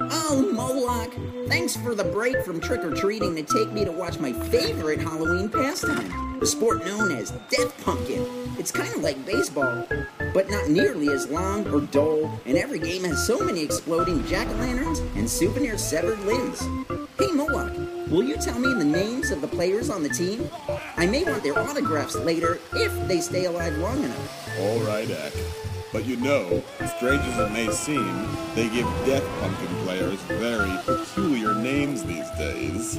Oh, Moloch, thanks for the break from trick or treating to take me to watch my favorite Halloween pastime, the sport known as Death Pumpkin. It's kind of like baseball, but not nearly as long or dull, and every game has so many exploding jack o' lanterns and souvenir severed limbs. Hey, Moloch, will you tell me the names of the players on the team? I may want their autographs later if they stay alive long enough. All right, Eck. But you know, strange as it may seem, they give Death Pumpkin players very peculiar names these days.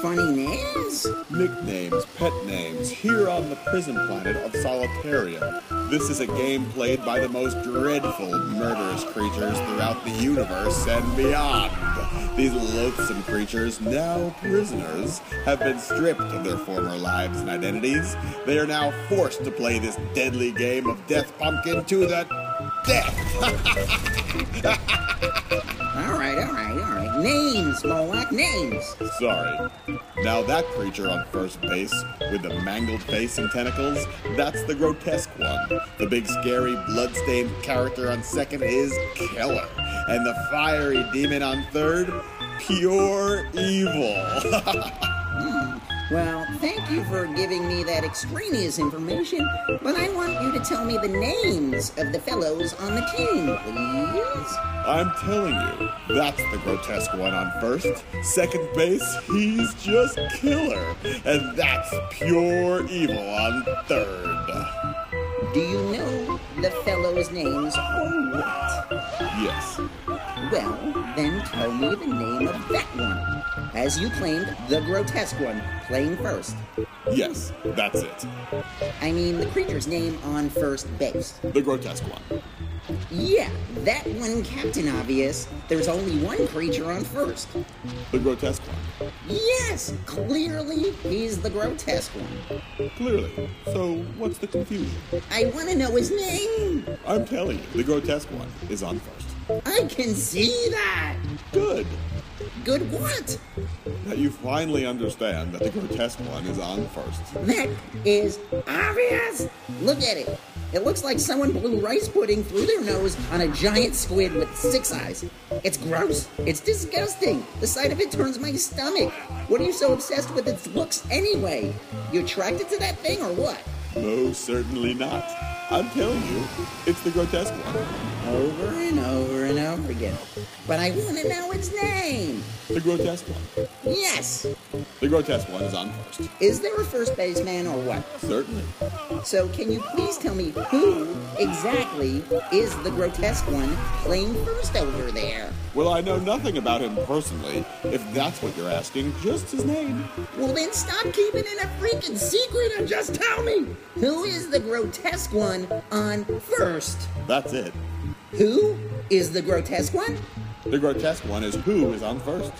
Funny names? Nicknames, pet names, here on the prison planet of Solitarium. This is a game played by the most dreadful, murderous creatures throughout the universe and beyond. These loathsome creatures, now prisoners, have been stripped of their former lives and identities. They are now forced to play this deadly game of Death Pumpkin to the death. All right, all right, all right. Names, Moloch, names. Sorry. Now that creature on first base, with the mangled face and tentacles, that's the grotesque one. The big scary blood-stained character on second is Killer. And the fiery demon on third, pure evil. Well, thank you for giving me that extraneous information, but I want you to tell me the names of the fellows on the team, please. I'm telling you, that's the grotesque one on first. Second base, he's just killer. And that's pure evil on third. Do you know the fellows' names or what? Yes. Well, then tell me the name of that one. As you claimed, the grotesque one, playing first. Yes, that's it. I mean, the creature's name on first base. The grotesque one. Yeah, that one, Captain Obvious. There's only one creature on first. The grotesque one. Yes, clearly he's the grotesque one. Clearly. So, what's the confusion? I want to know his name. I'm telling you, the grotesque one is on first. I can see that. Good. Good what? That you finally understand that the grotesque one is on first. That is obvious. Look at it. It looks like someone blew rice pudding through their nose on a giant squid with six eyes. It's gross. It's disgusting. The sight of it turns my stomach. What are you so obsessed with its looks anyway? You attracted to that thing or what? No, certainly not. I'm telling you, it's the grotesque one. Over and over and over again. But I want to know its name. The grotesque one. Yes. The grotesque one is on first. Is there a first baseman or what? Certainly. So, can you please tell me who exactly is the grotesque one playing first over there? Well, I know nothing about him personally. If that's what you're asking, just his name. Well, then stop keeping it a freaking secret and just tell me who is the grotesque one on first? That's it. Who is the grotesque one? The grotesque one is who is on first.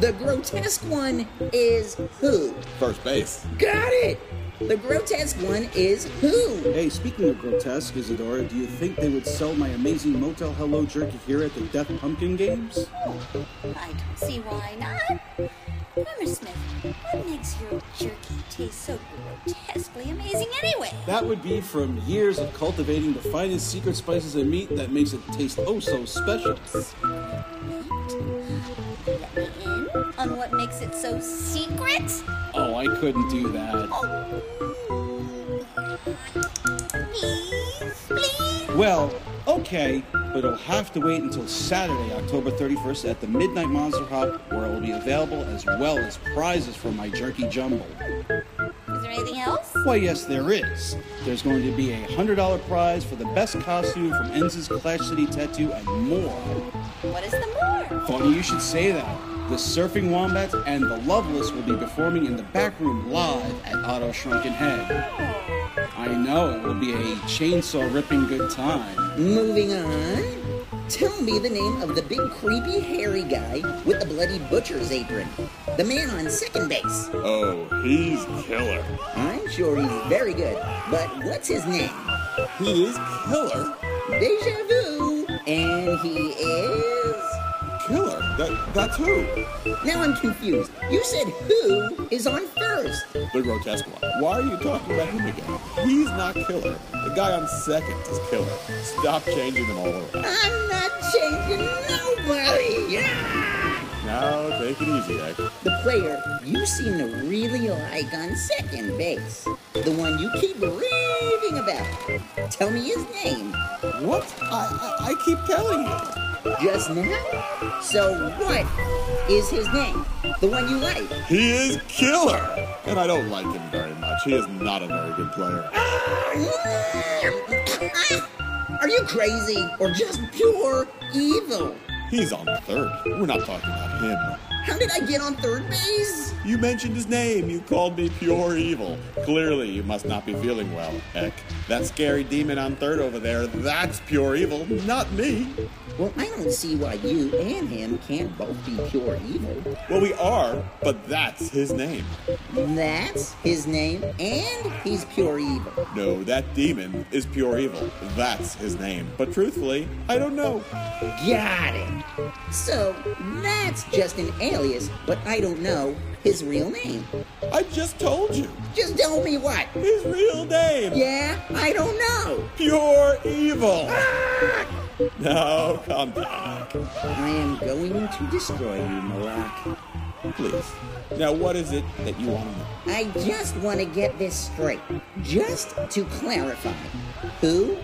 The grotesque one is who? First base. Got it! The grotesque one is who? Hey, speaking of grotesque, Isadora, do you think they would sell my amazing Motel Hello jerky here at the Death Pumpkin Games? Oh, I don't see why not. Hammersmith, what makes your jerky taste so grotesquely amazing anyway? That would be from years of cultivating the finest secret spices and meat that makes it taste oh so special. Let me in on what makes it so secret? Oh, I couldn't do that. Oh. Please, please. Well, okay, but it'll have to wait until Saturday, October 31st at the Midnight Monster Hop, where it will be available as well as prizes for my jerky jumble. Is there anything else? Why, yes, there is. There's going to be a $100 prize for the best costume from Enzi's Clash City Tattoo and more. What is the more? Funny you should say that. The Surfing Wombats and the Loveless will be performing in the back room live at Otto Shrunken Head. Oh. I know, it will be a chainsaw ripping good time. Moving on. Tell me the name of the big creepy hairy guy with the bloody butcher's apron. The man on second base. Oh, he's killer. I'm sure he's very good, but what's his name? He is killer. Deja vu. And he is. Killer? That, that's who? Now I'm confused. You said who is on first? The grotesque one. Why are you talking about him again? He's not killer. The guy on second is killer. Stop changing them all around. I'm not changing nobody. Now take it easy, Eck. The player you seem to really like on second base. The one you keep raving about. Tell me his name. What? I, I, I keep telling you. Just now? So what is his name? The one you like? He is killer. And I don't like him very much. He is not a very good player. Ah, Are you crazy or just pure evil? He's on the third. We're not talking about him. How did I get on third base? You mentioned his name. You called me pure evil. Clearly, you must not be feeling well, Heck. That scary demon on third over there, that's pure evil, not me. Well, I don't see why you and him can't both be pure evil. Well, we are, but that's his name. That's his name, and he's pure evil. No, that demon is pure evil. That's his name. But truthfully, I don't know. Got it. So, that's just an alias, but I don't know his real name. I just told you. Just tell me what. His real name. Yeah, I don't know. Pure evil. Ah! Now, come back. I am going to destroy you, Moloch. Please. Now, what is it that you want to know? I just want to get this straight. Just to clarify, who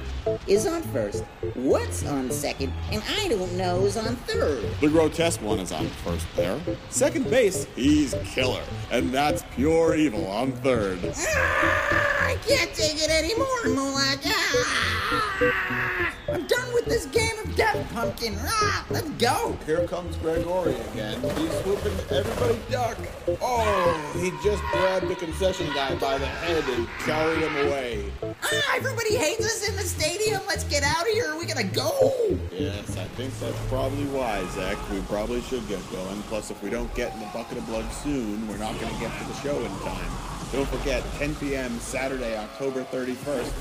is on first, what's on second, and I don't know who's on third. The grotesque one is on first there. Second base, he's killer. And that's pure evil on third. Ah, I can't take it anymore, Moloch. Ah, I'm done with this game of Death Pumpkin. Ah, let's go. Here comes Gregory again. He's swooping everybody duck. Oh, he just grabbed the concession guy by the head and carried him away. Ah, everybody hates us in the stadium. Let's get out of here. We gotta go. Yes, I think that's probably wise, Zach. We probably should get going. Plus, if we don't get in the bucket of blood soon, we're not going to get to the show in time. Don't forget, 10 p.m. Saturday, October 31st.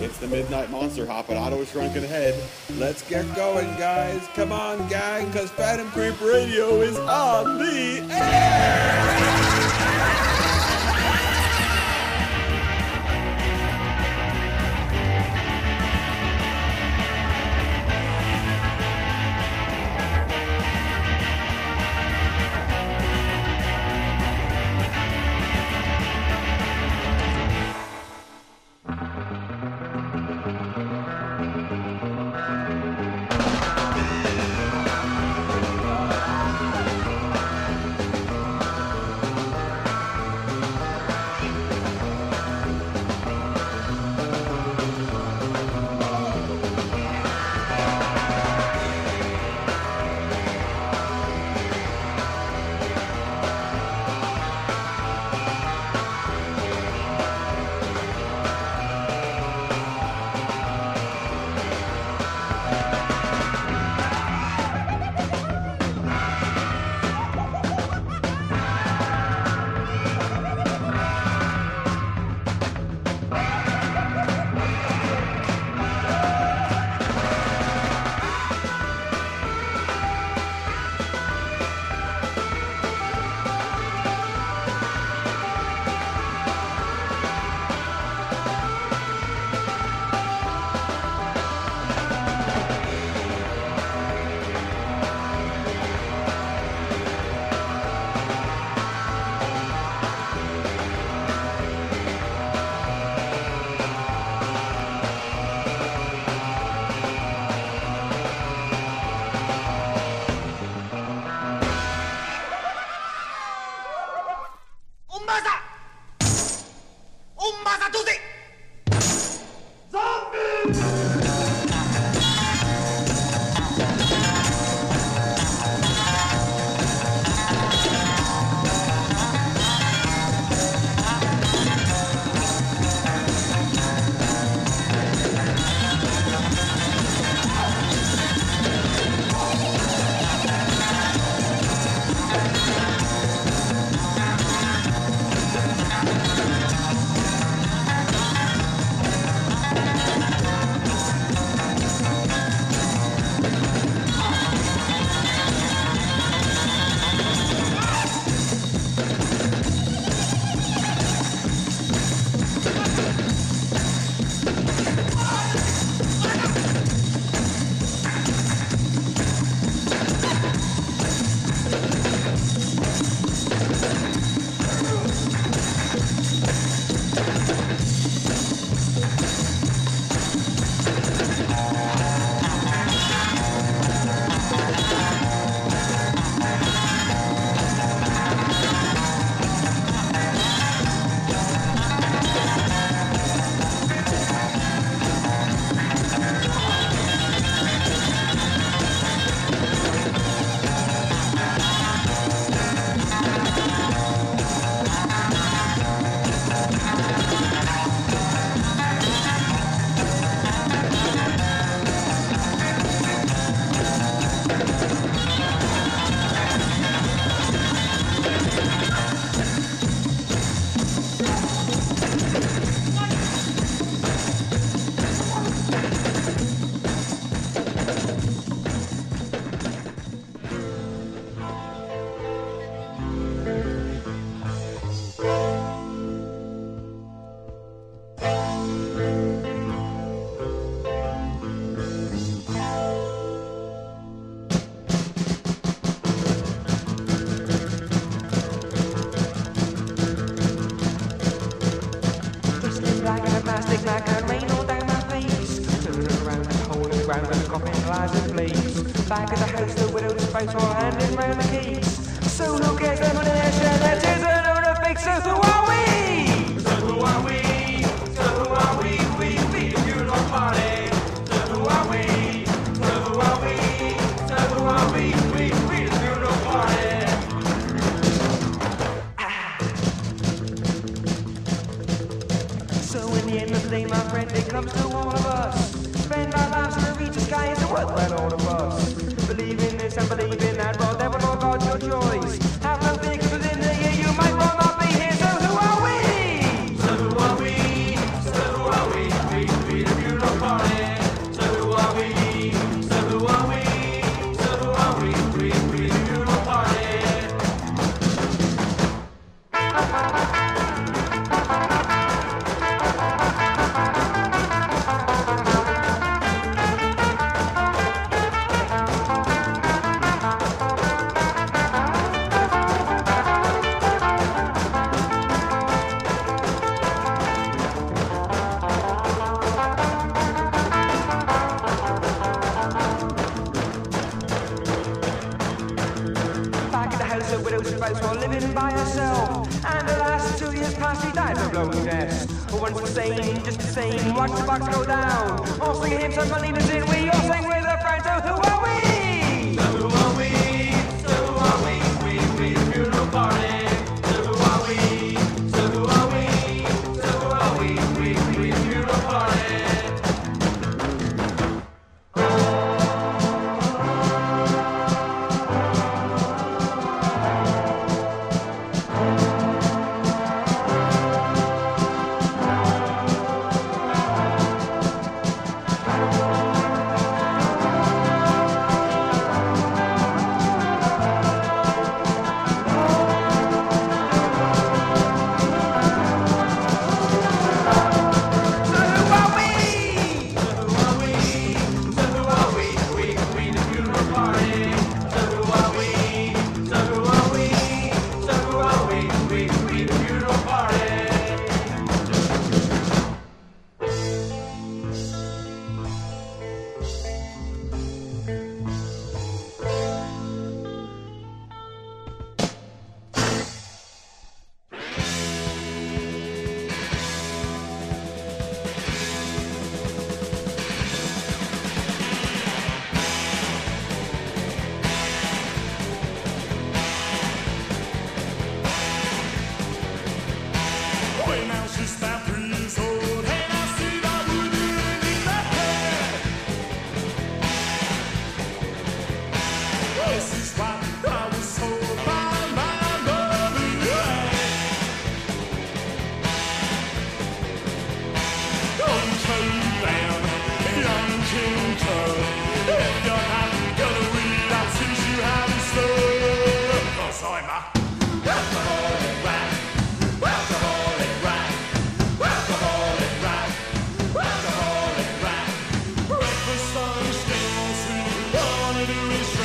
It's the Midnight Monster Hop at Otto's Shrunken Head. Let's get going, guys. Come on, gang, because Phantom Creep Radio is on the air. Soup.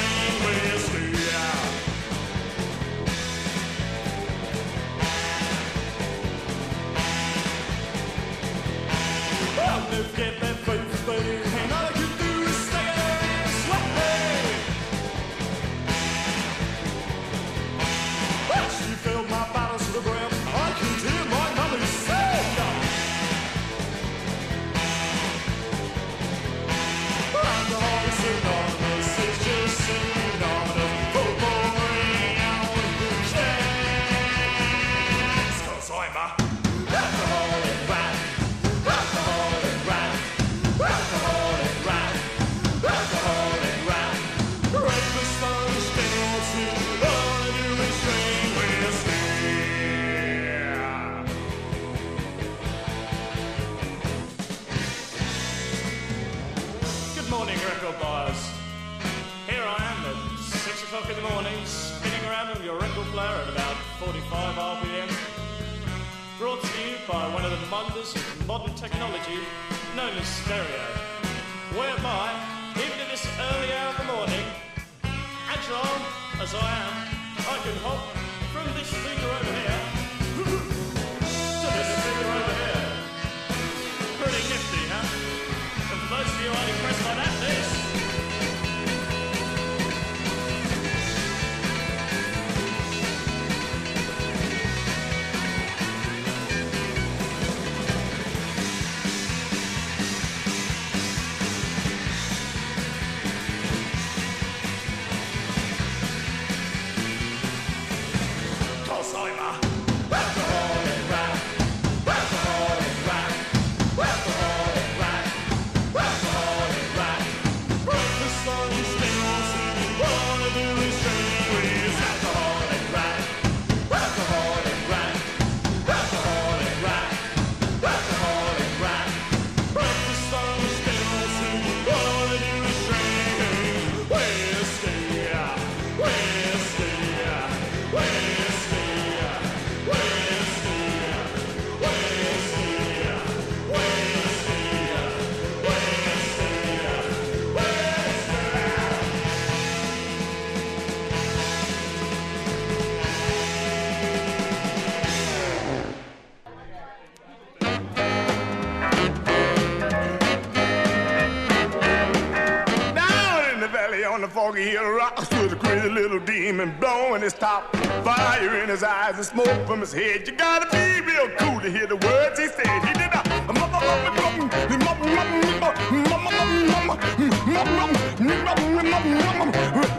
Eyes and smoke from his head. You gotta be real cool to hear the words he said. He did a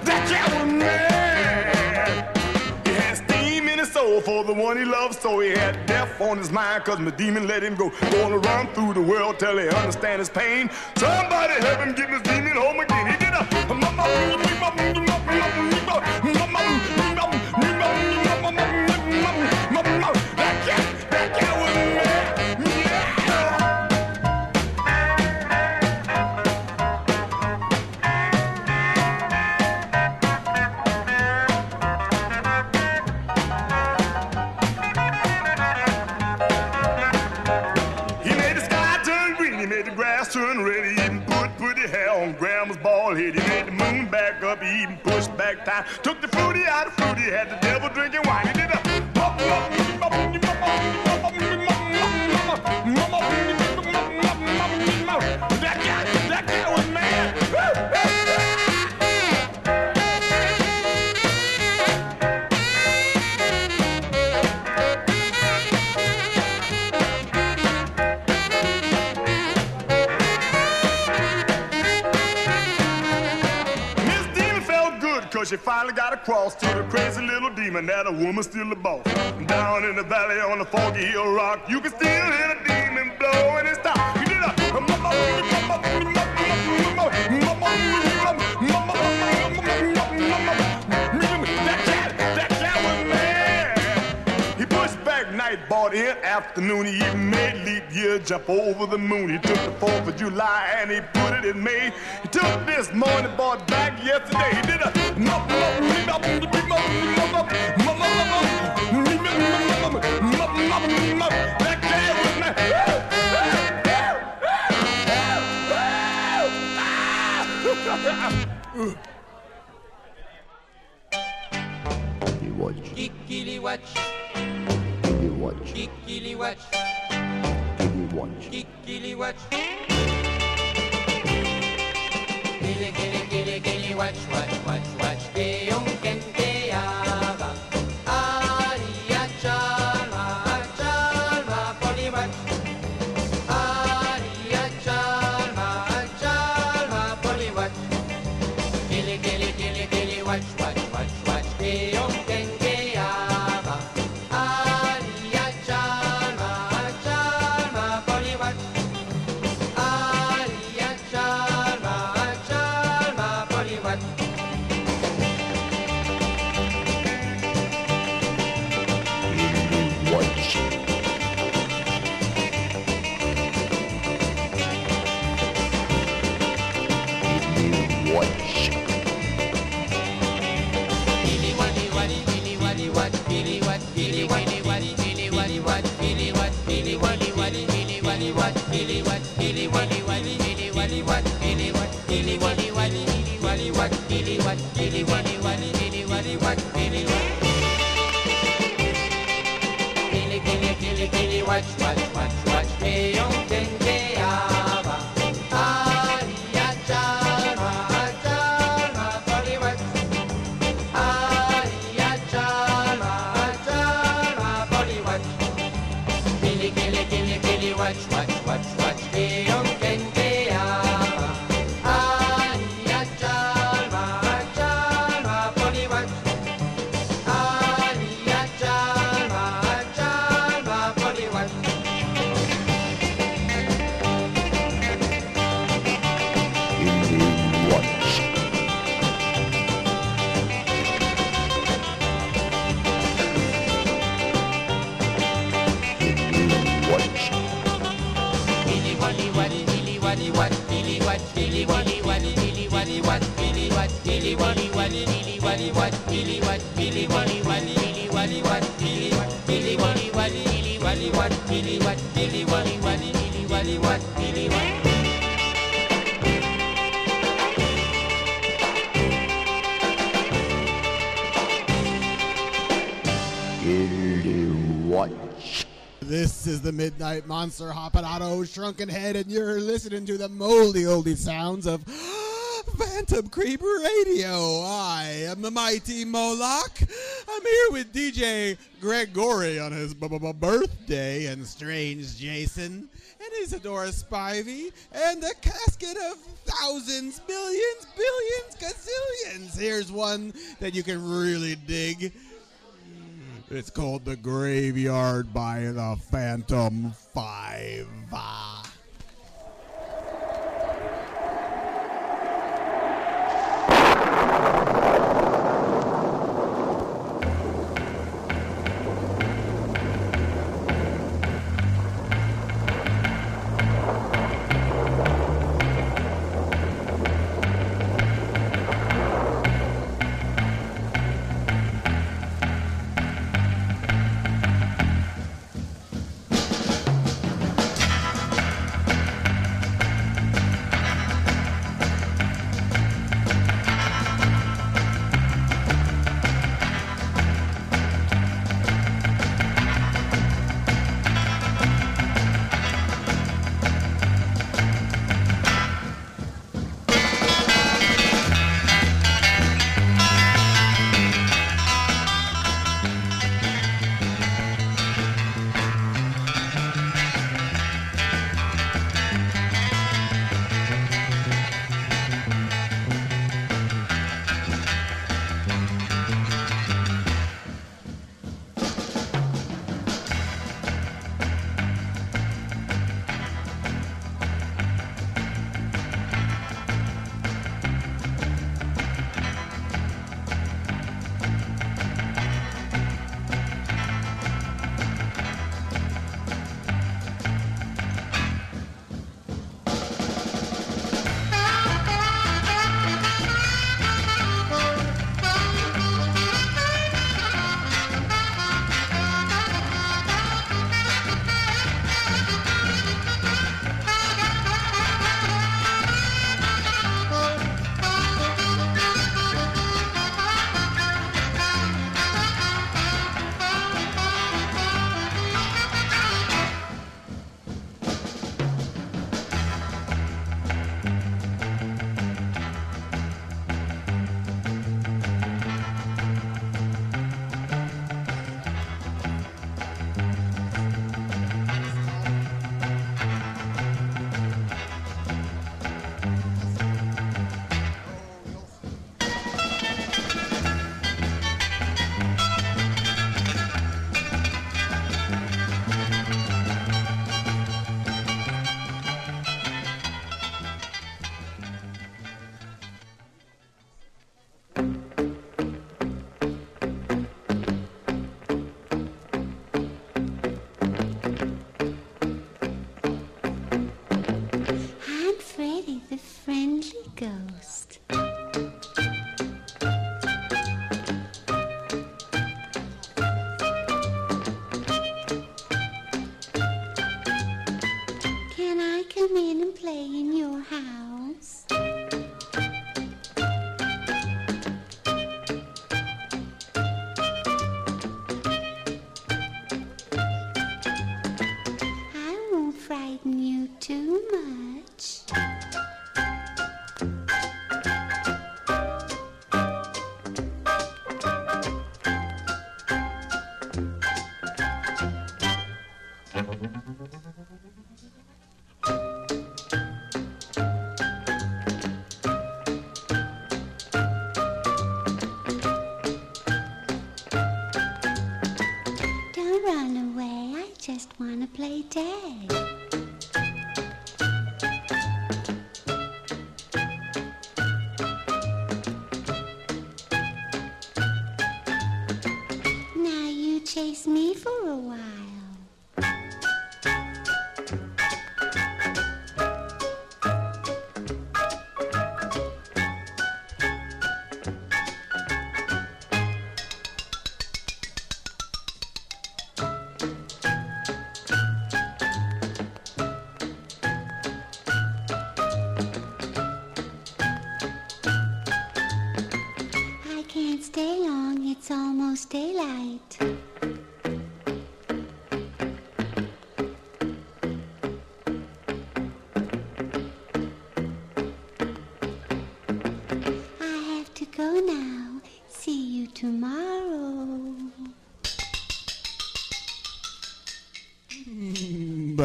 that was mad. He had steam in his soul for the one he loved, so he had death on his mind, cause my demon let him go. Gonna run through the world till he understand his pain. Somebody help him get his demon home again. He did a up, he even pushed back time. Took the fruity out of fruity, had the devil drinking wine. He did a finally got across to the crazy little demon that a woman's still a boss. Down in the valley on the foggy hill rock, you can still hear the demon blowing his top. He did a bought in afternoon. He even made leap year jump over the moon. He took the 4th of July and he put it in May. He took this morning, bought back yesterday. He did a. Kikili watch. Kikili watch. Kikili watch. Kili kili kili kili watch watch. This is the Midnight Monster Hoppinato Shrunken Head, and you're listening to the moldy oldie sounds of Phantom Creep Radio. I am the mighty Moloch. I'm here with DJ Gregory on his b- b- birthday, and Strange Jason, and Isadora Spivey, and a casket of thousands, millions, billions, gazillions. Here's one that you can really dig. It's called The Graveyard by the Phantom Five. Ah.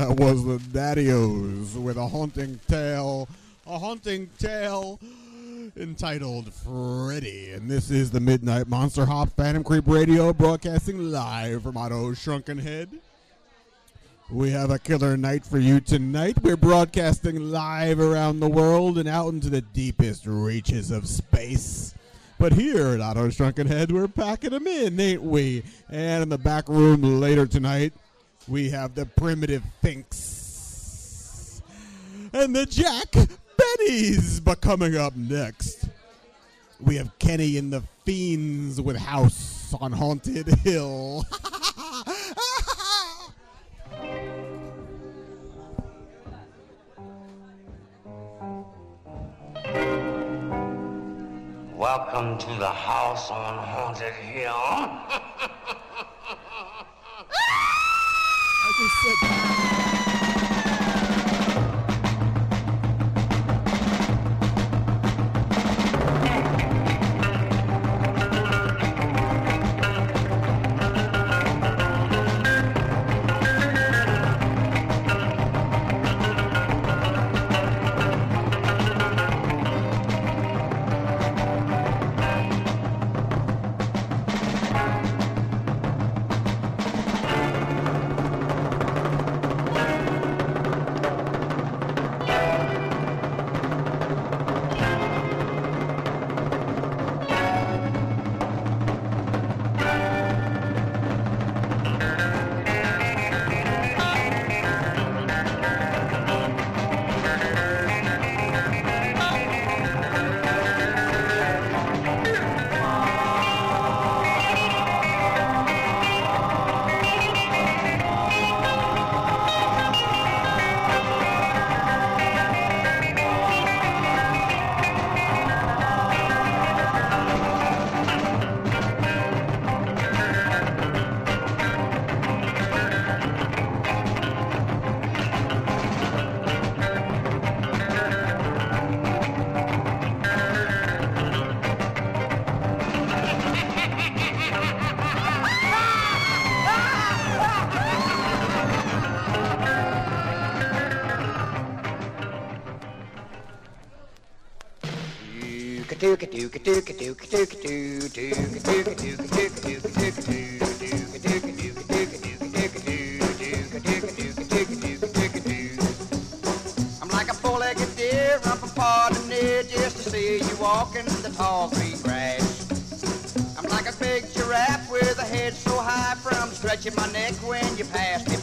That was the Daddios with a haunting tale, a haunting tale entitled Freddy. And this is the Midnight Monster Hop Phantom Creep Radio broadcasting live from Otto's Shrunken Head. We have a killer night for you tonight. We're broadcasting live around the world and out into the deepest reaches of space. But here at Otto's Shrunken Head, we're packing them in, ain't we? And in the back room later tonight, we have the primitive Finks and the Jack Bennies. But coming up next, we have Kenny and the Fiends with House on Haunted Hill. Welcome to the house on Haunted Hill. I just said I'm like a four-legged deer, up a near just to see you walking the tall green grass. I'm like a big giraffe with a head so high from stretching my neck when you pass me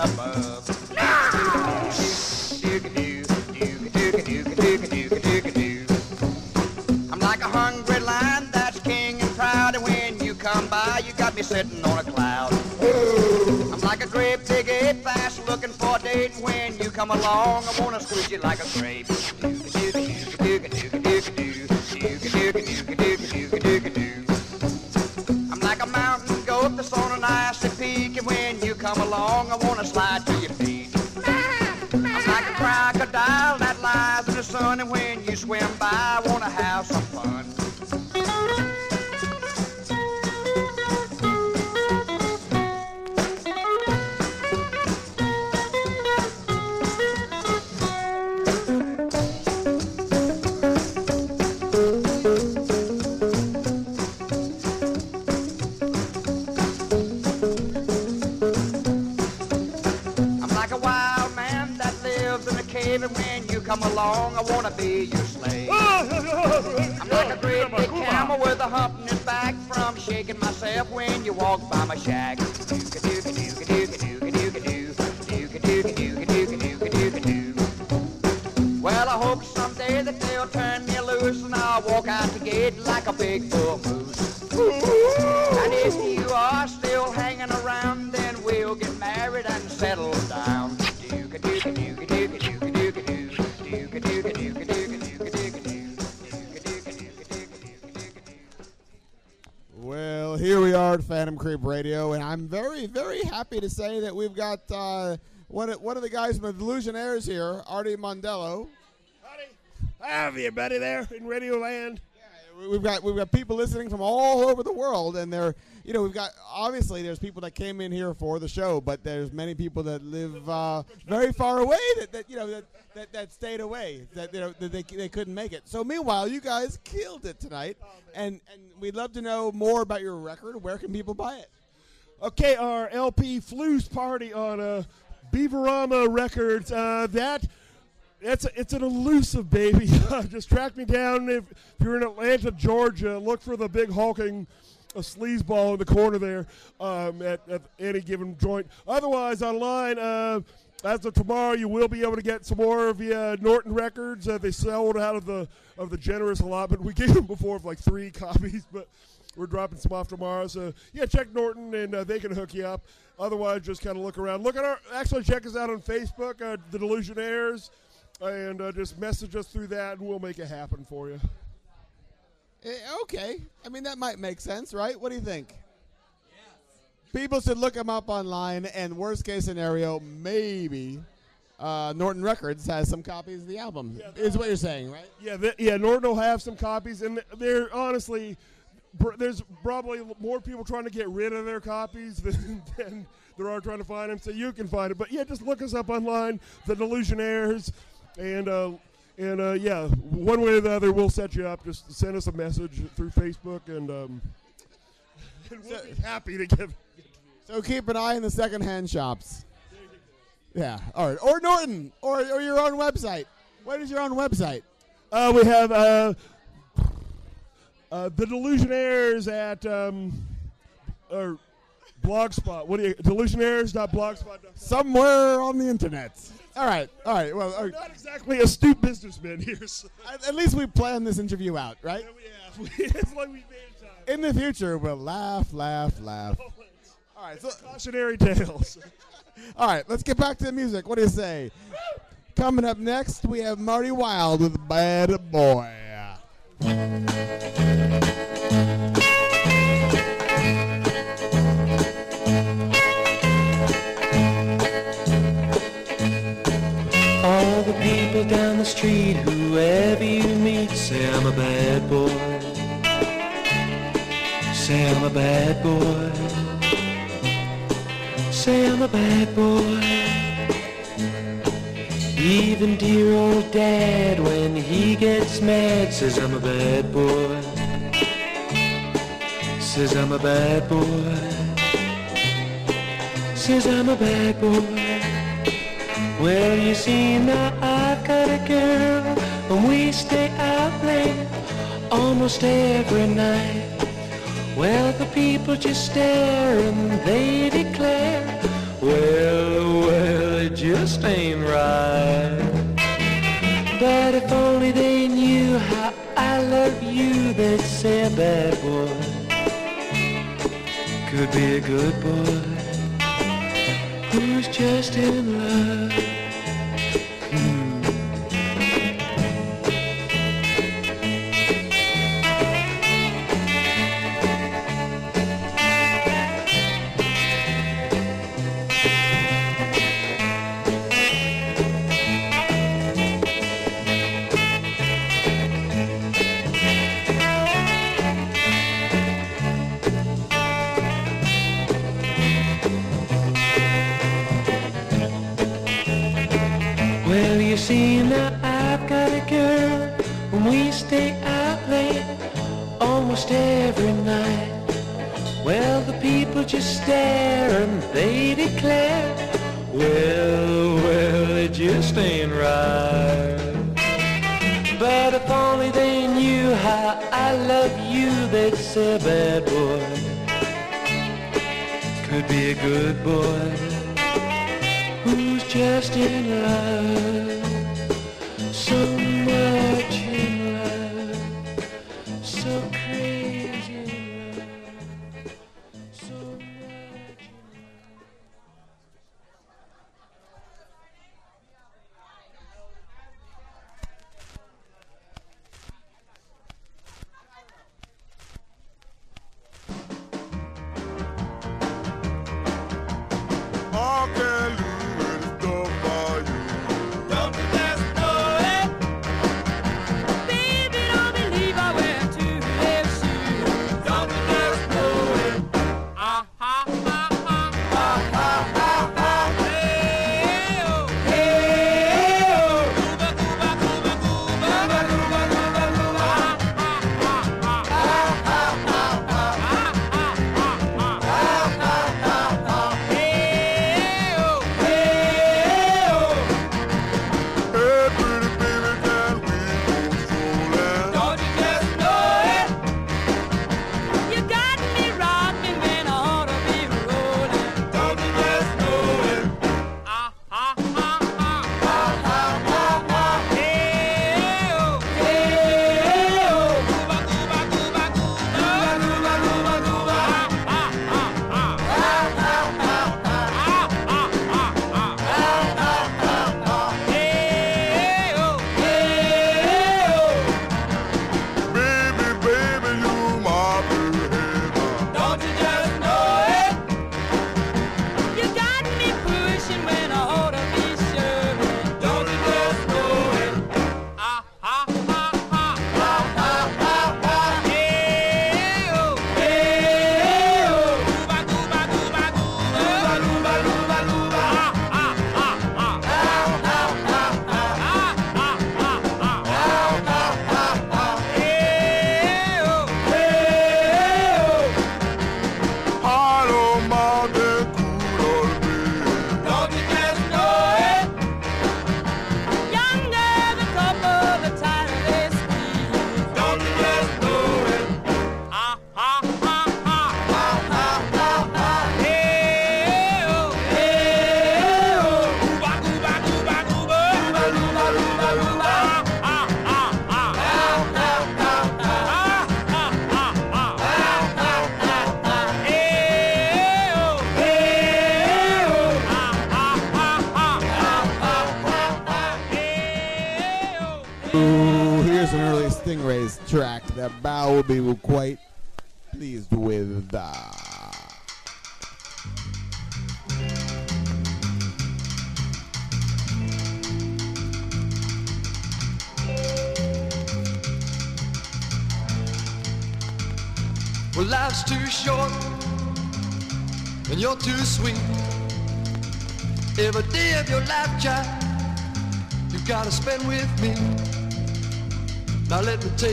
above. Uh. I'm like a hungry lion that's king and proud, and when you come by, you got me sitting on a cloud. I'm like a great big ape, eh, fast looking for a date, and when you come along, I wanna squeeze you like a grape. Wanna be your slave. I'm like a great big camel with a hump in his back from shaking myself when you walk by my shack. We've got uh, one, of, one of the guys from the Delusionaires here, Artie Mondello. Have you, buddy, there in Radio Land? Yeah, We've got we've got people listening from all over the world, and they're you know we've got obviously there's people that came in here for the show, but there's many people that live uh, very far away that, that you know that, that, that stayed away that you know that they they couldn't make it. So meanwhile, you guys killed it tonight, and and we'd love to know more about your record. Where can people buy it? Okay, our LP Flues Party on uh, Beaverama Records. Uh, that it's a, it's an elusive baby. Just track me down if, if you're in Atlanta, Georgia. Look for the big hulking a sleazeball in the corner there um, at, at any given joint. Otherwise, online. Uh, as of tomorrow, you will be able to get some more via Norton Records. Uh, they sold out of the of the generous allotment we gave them before of like three copies, but we're dropping some off tomorrow. So yeah, check Norton and uh, they can hook you up. Otherwise, just kind of look around. Look at our actually check us out on Facebook, uh, the Delusionaires, and uh, just message us through that, and we'll make it happen for you. Eh, okay, I mean that might make sense, right? What do you think? People should look them up online, and worst case scenario, maybe uh, Norton Records has some copies of the album. is what you're saying, right? Yeah, th- yeah. Norton will have some copies, and they're honestly, there's probably more people trying to get rid of their copies than, than there are trying to find them. So you can find it, but yeah, just look us up online, the Delusionaires, and uh, and uh, yeah, one way or the other, we'll set you up. Just send us a message through Facebook, and, um, and we'll be happy to give. So keep an eye on the secondhand shops. Yeah, all right. Or Norton, or, or your own website. What is your own website? Uh, we have uh, uh, the Delusionaires at um, or Blogspot. What do you Delusionaires.blogspot.com. Somewhere on the internet. All right, all right. Well, all right. Not exactly astute businessman here. So. At, at least we planned this interview out, right? Yeah, it's like we made time. In the future, we'll laugh, laugh, laugh. All right, so Cautionary tales. all right, let's get back to the music. What do you say? Coming up next, we have Marty Wilde with Bad Boy. All the people down the street, whoever you meet, say I'm a bad boy. Say I'm a bad boy. Say I'm a bad boy. Even dear old dad, when he gets mad, says I'm a bad boy. Says I'm a bad boy. Says I'm a bad boy. Well, you see now I've got a girl and we stay out late almost every night. Well, the people just stare and they declare, well, well, just ain't right. But if only they knew how I love you, they'd say a bad boy could be a good boy who's just in love. Good boy who's just in love, so much in love, so crazy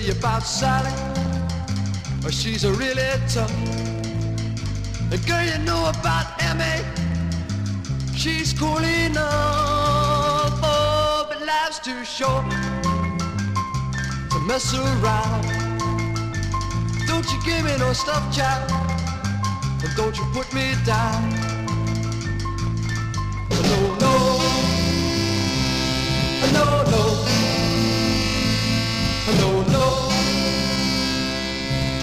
tell you about Sally. Oh, she's a really tough. And girl, you know about Emmy. She's cool enough. Oh, but life's too short to mess around. Don't you give me no stuff, child. And don't you put me down.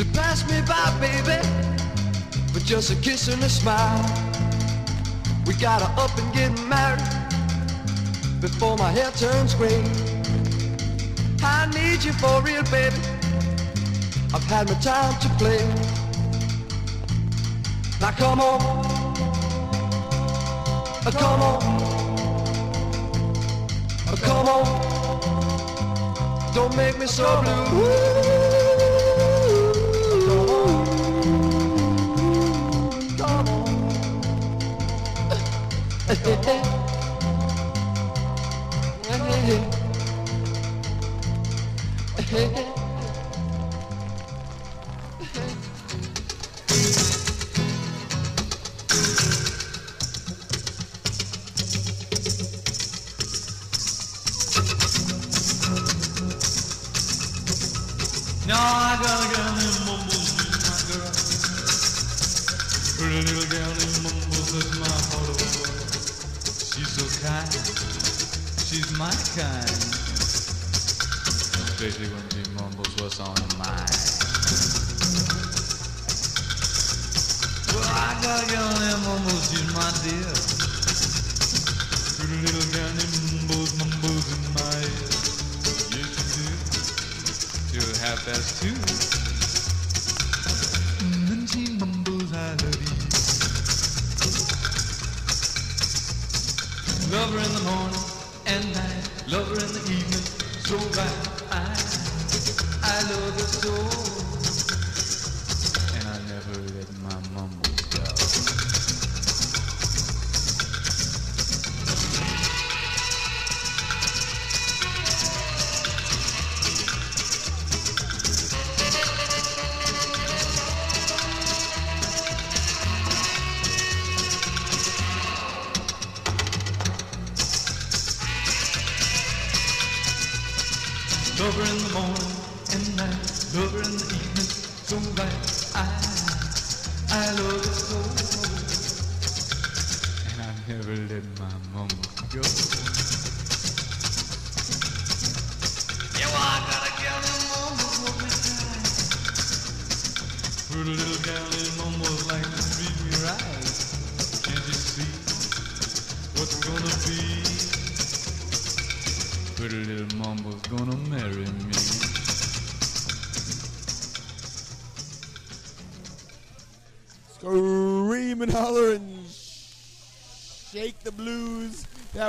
to pass me by, baby. With just a kiss and a smile. We gotta up and get married before my hair turns gray. I need you for real, baby. I've had my time to play. Now come on, uh, come on, uh, come on. Don't make me so blue. Come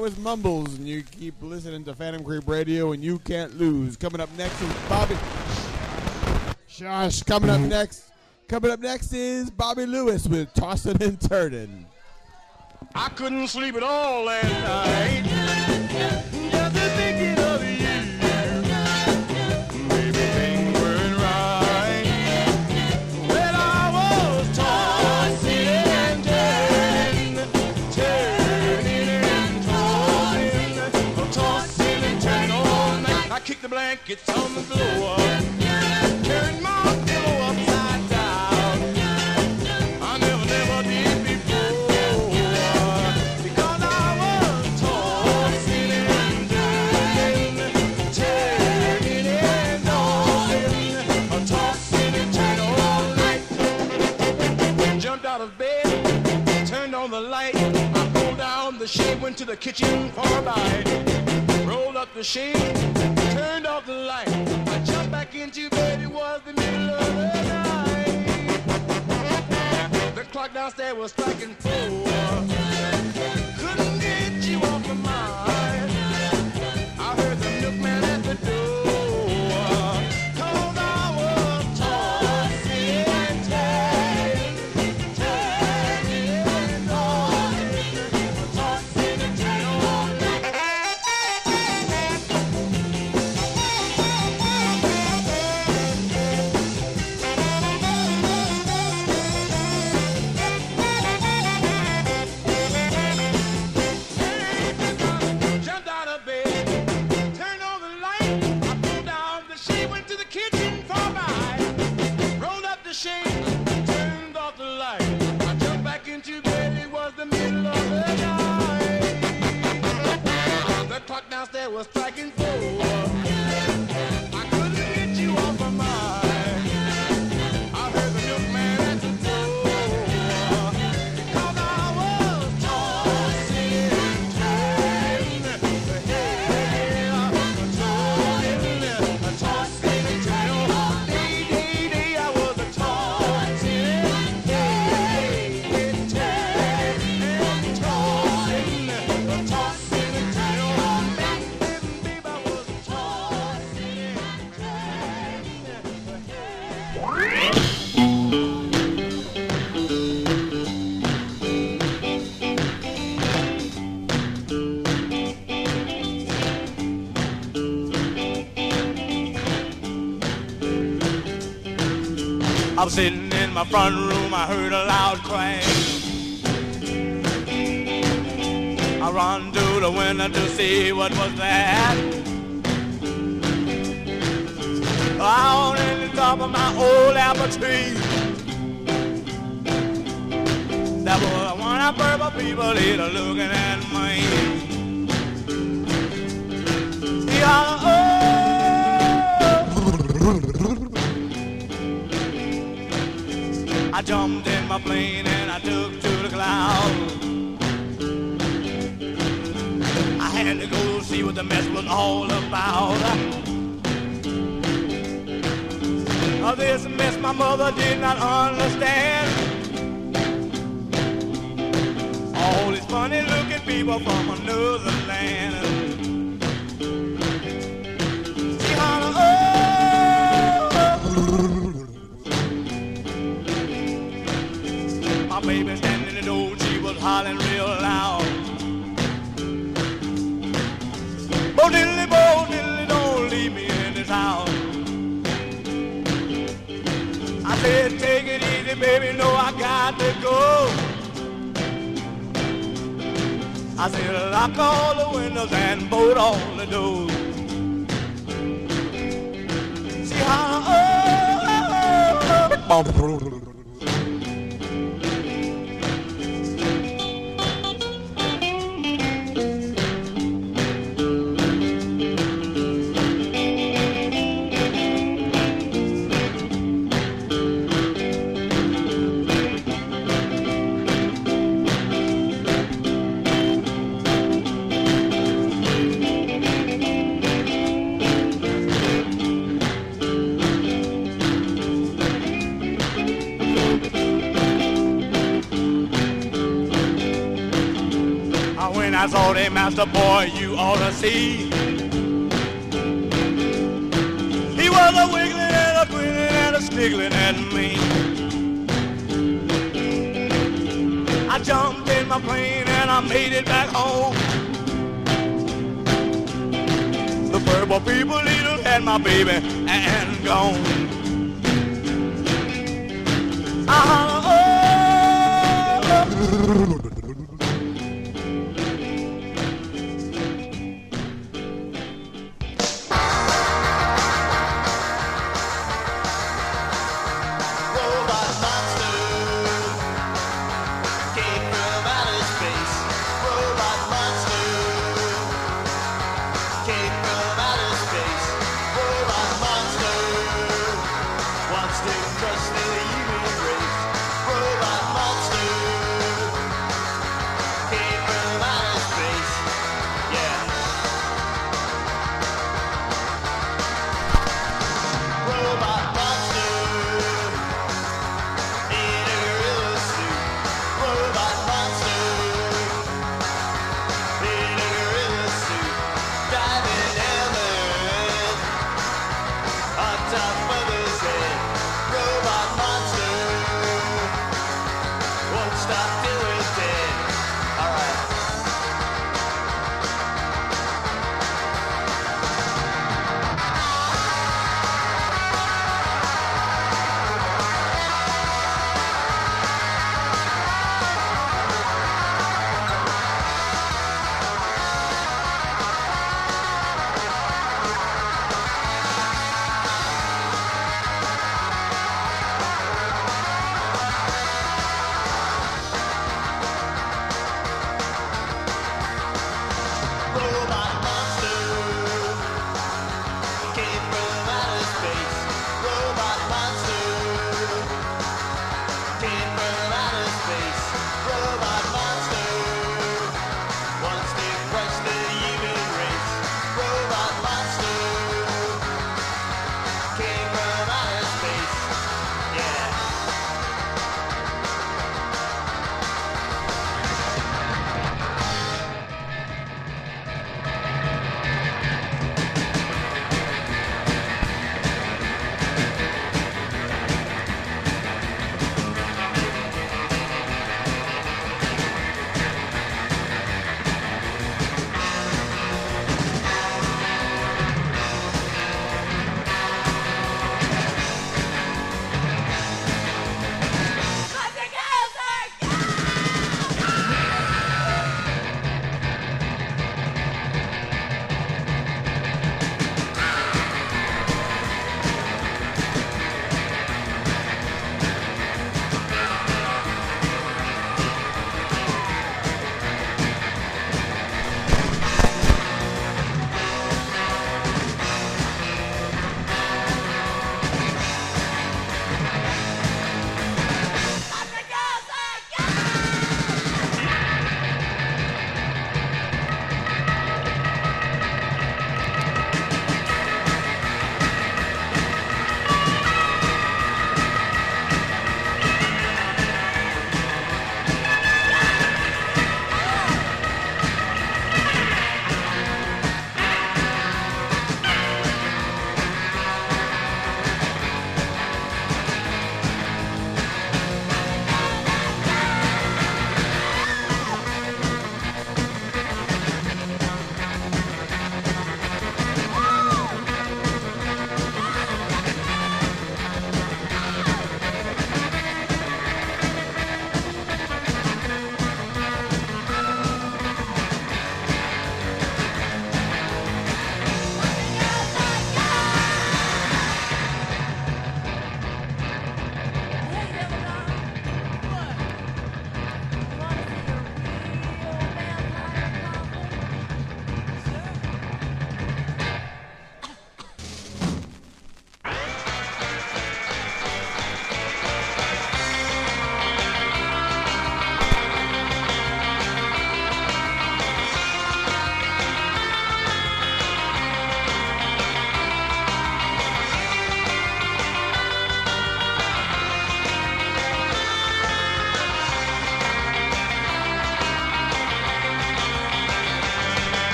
was Mumbles, and you keep listening to Phantom Creep Radio, and you can't lose. Coming up next is Bobby. Shush. Coming up mm-hmm. next. Coming up next is Bobby Lewis with Tossin' and Turnin'. I couldn't sleep at all last night. Just thinking kitchen for a bite. Rolled up the shade, turned off the light. I jumped back into bed, it was the middle of the night. The clock downstairs was striking was sitting in my front room, I heard a loud crash. I run to the window to see what was that. Out in the top of my old apple tree. That was one of purple people eater looking at me. Hollered, oh! I jumped in my plane and I took to the clouds. I had to go see what the mess was all about. This mess my mother did not understand. All these funny looking people from another land. Baby standing in the door, she was hollering real loud. Bo diddly bo diddly, don't leave me in this house. I said, take it easy, baby, no, I got to go. I said, lock all the windows and bolt all the doors. See how, oh, oh, oh, oh. Master boy, you ought to see. He was a wiggling and a grinning and a sniggling at me. I jumped in my plane and I made it back home. The purple people little had my baby and gone.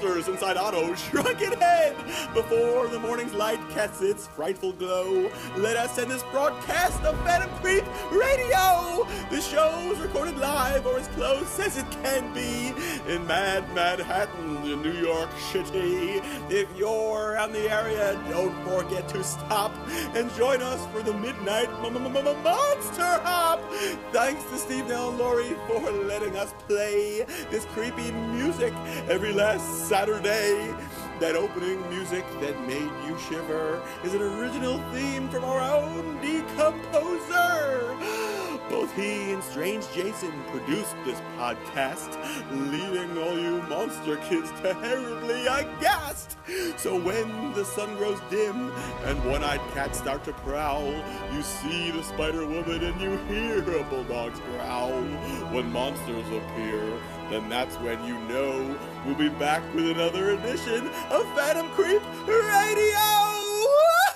Monsters inside Otto's shrunken head. Before the morning's light casts its frightful glow, let us send this broadcast of Phantom Creep Radio. The show's recorded live or as close as it can be in Mad Manhattan, in New York City. If you're around the area, don't forget to stop and join us for the Midnight Monster Hop. Thanks to Steve Nell and Lori for letting us play this creepy music every last Saturday. That opening music that made you shiver is an original theme from our own decomposer. Both he and Strange Jason produced this podcast, leaving all you monster kids terribly aghast. So when the sun grows dim and one-eyed cats start to prowl, you see the Spider Woman and you hear a bulldog's growl. When monsters appear, then that's when you know We'll be back with another edition of Phantom Creep Radio!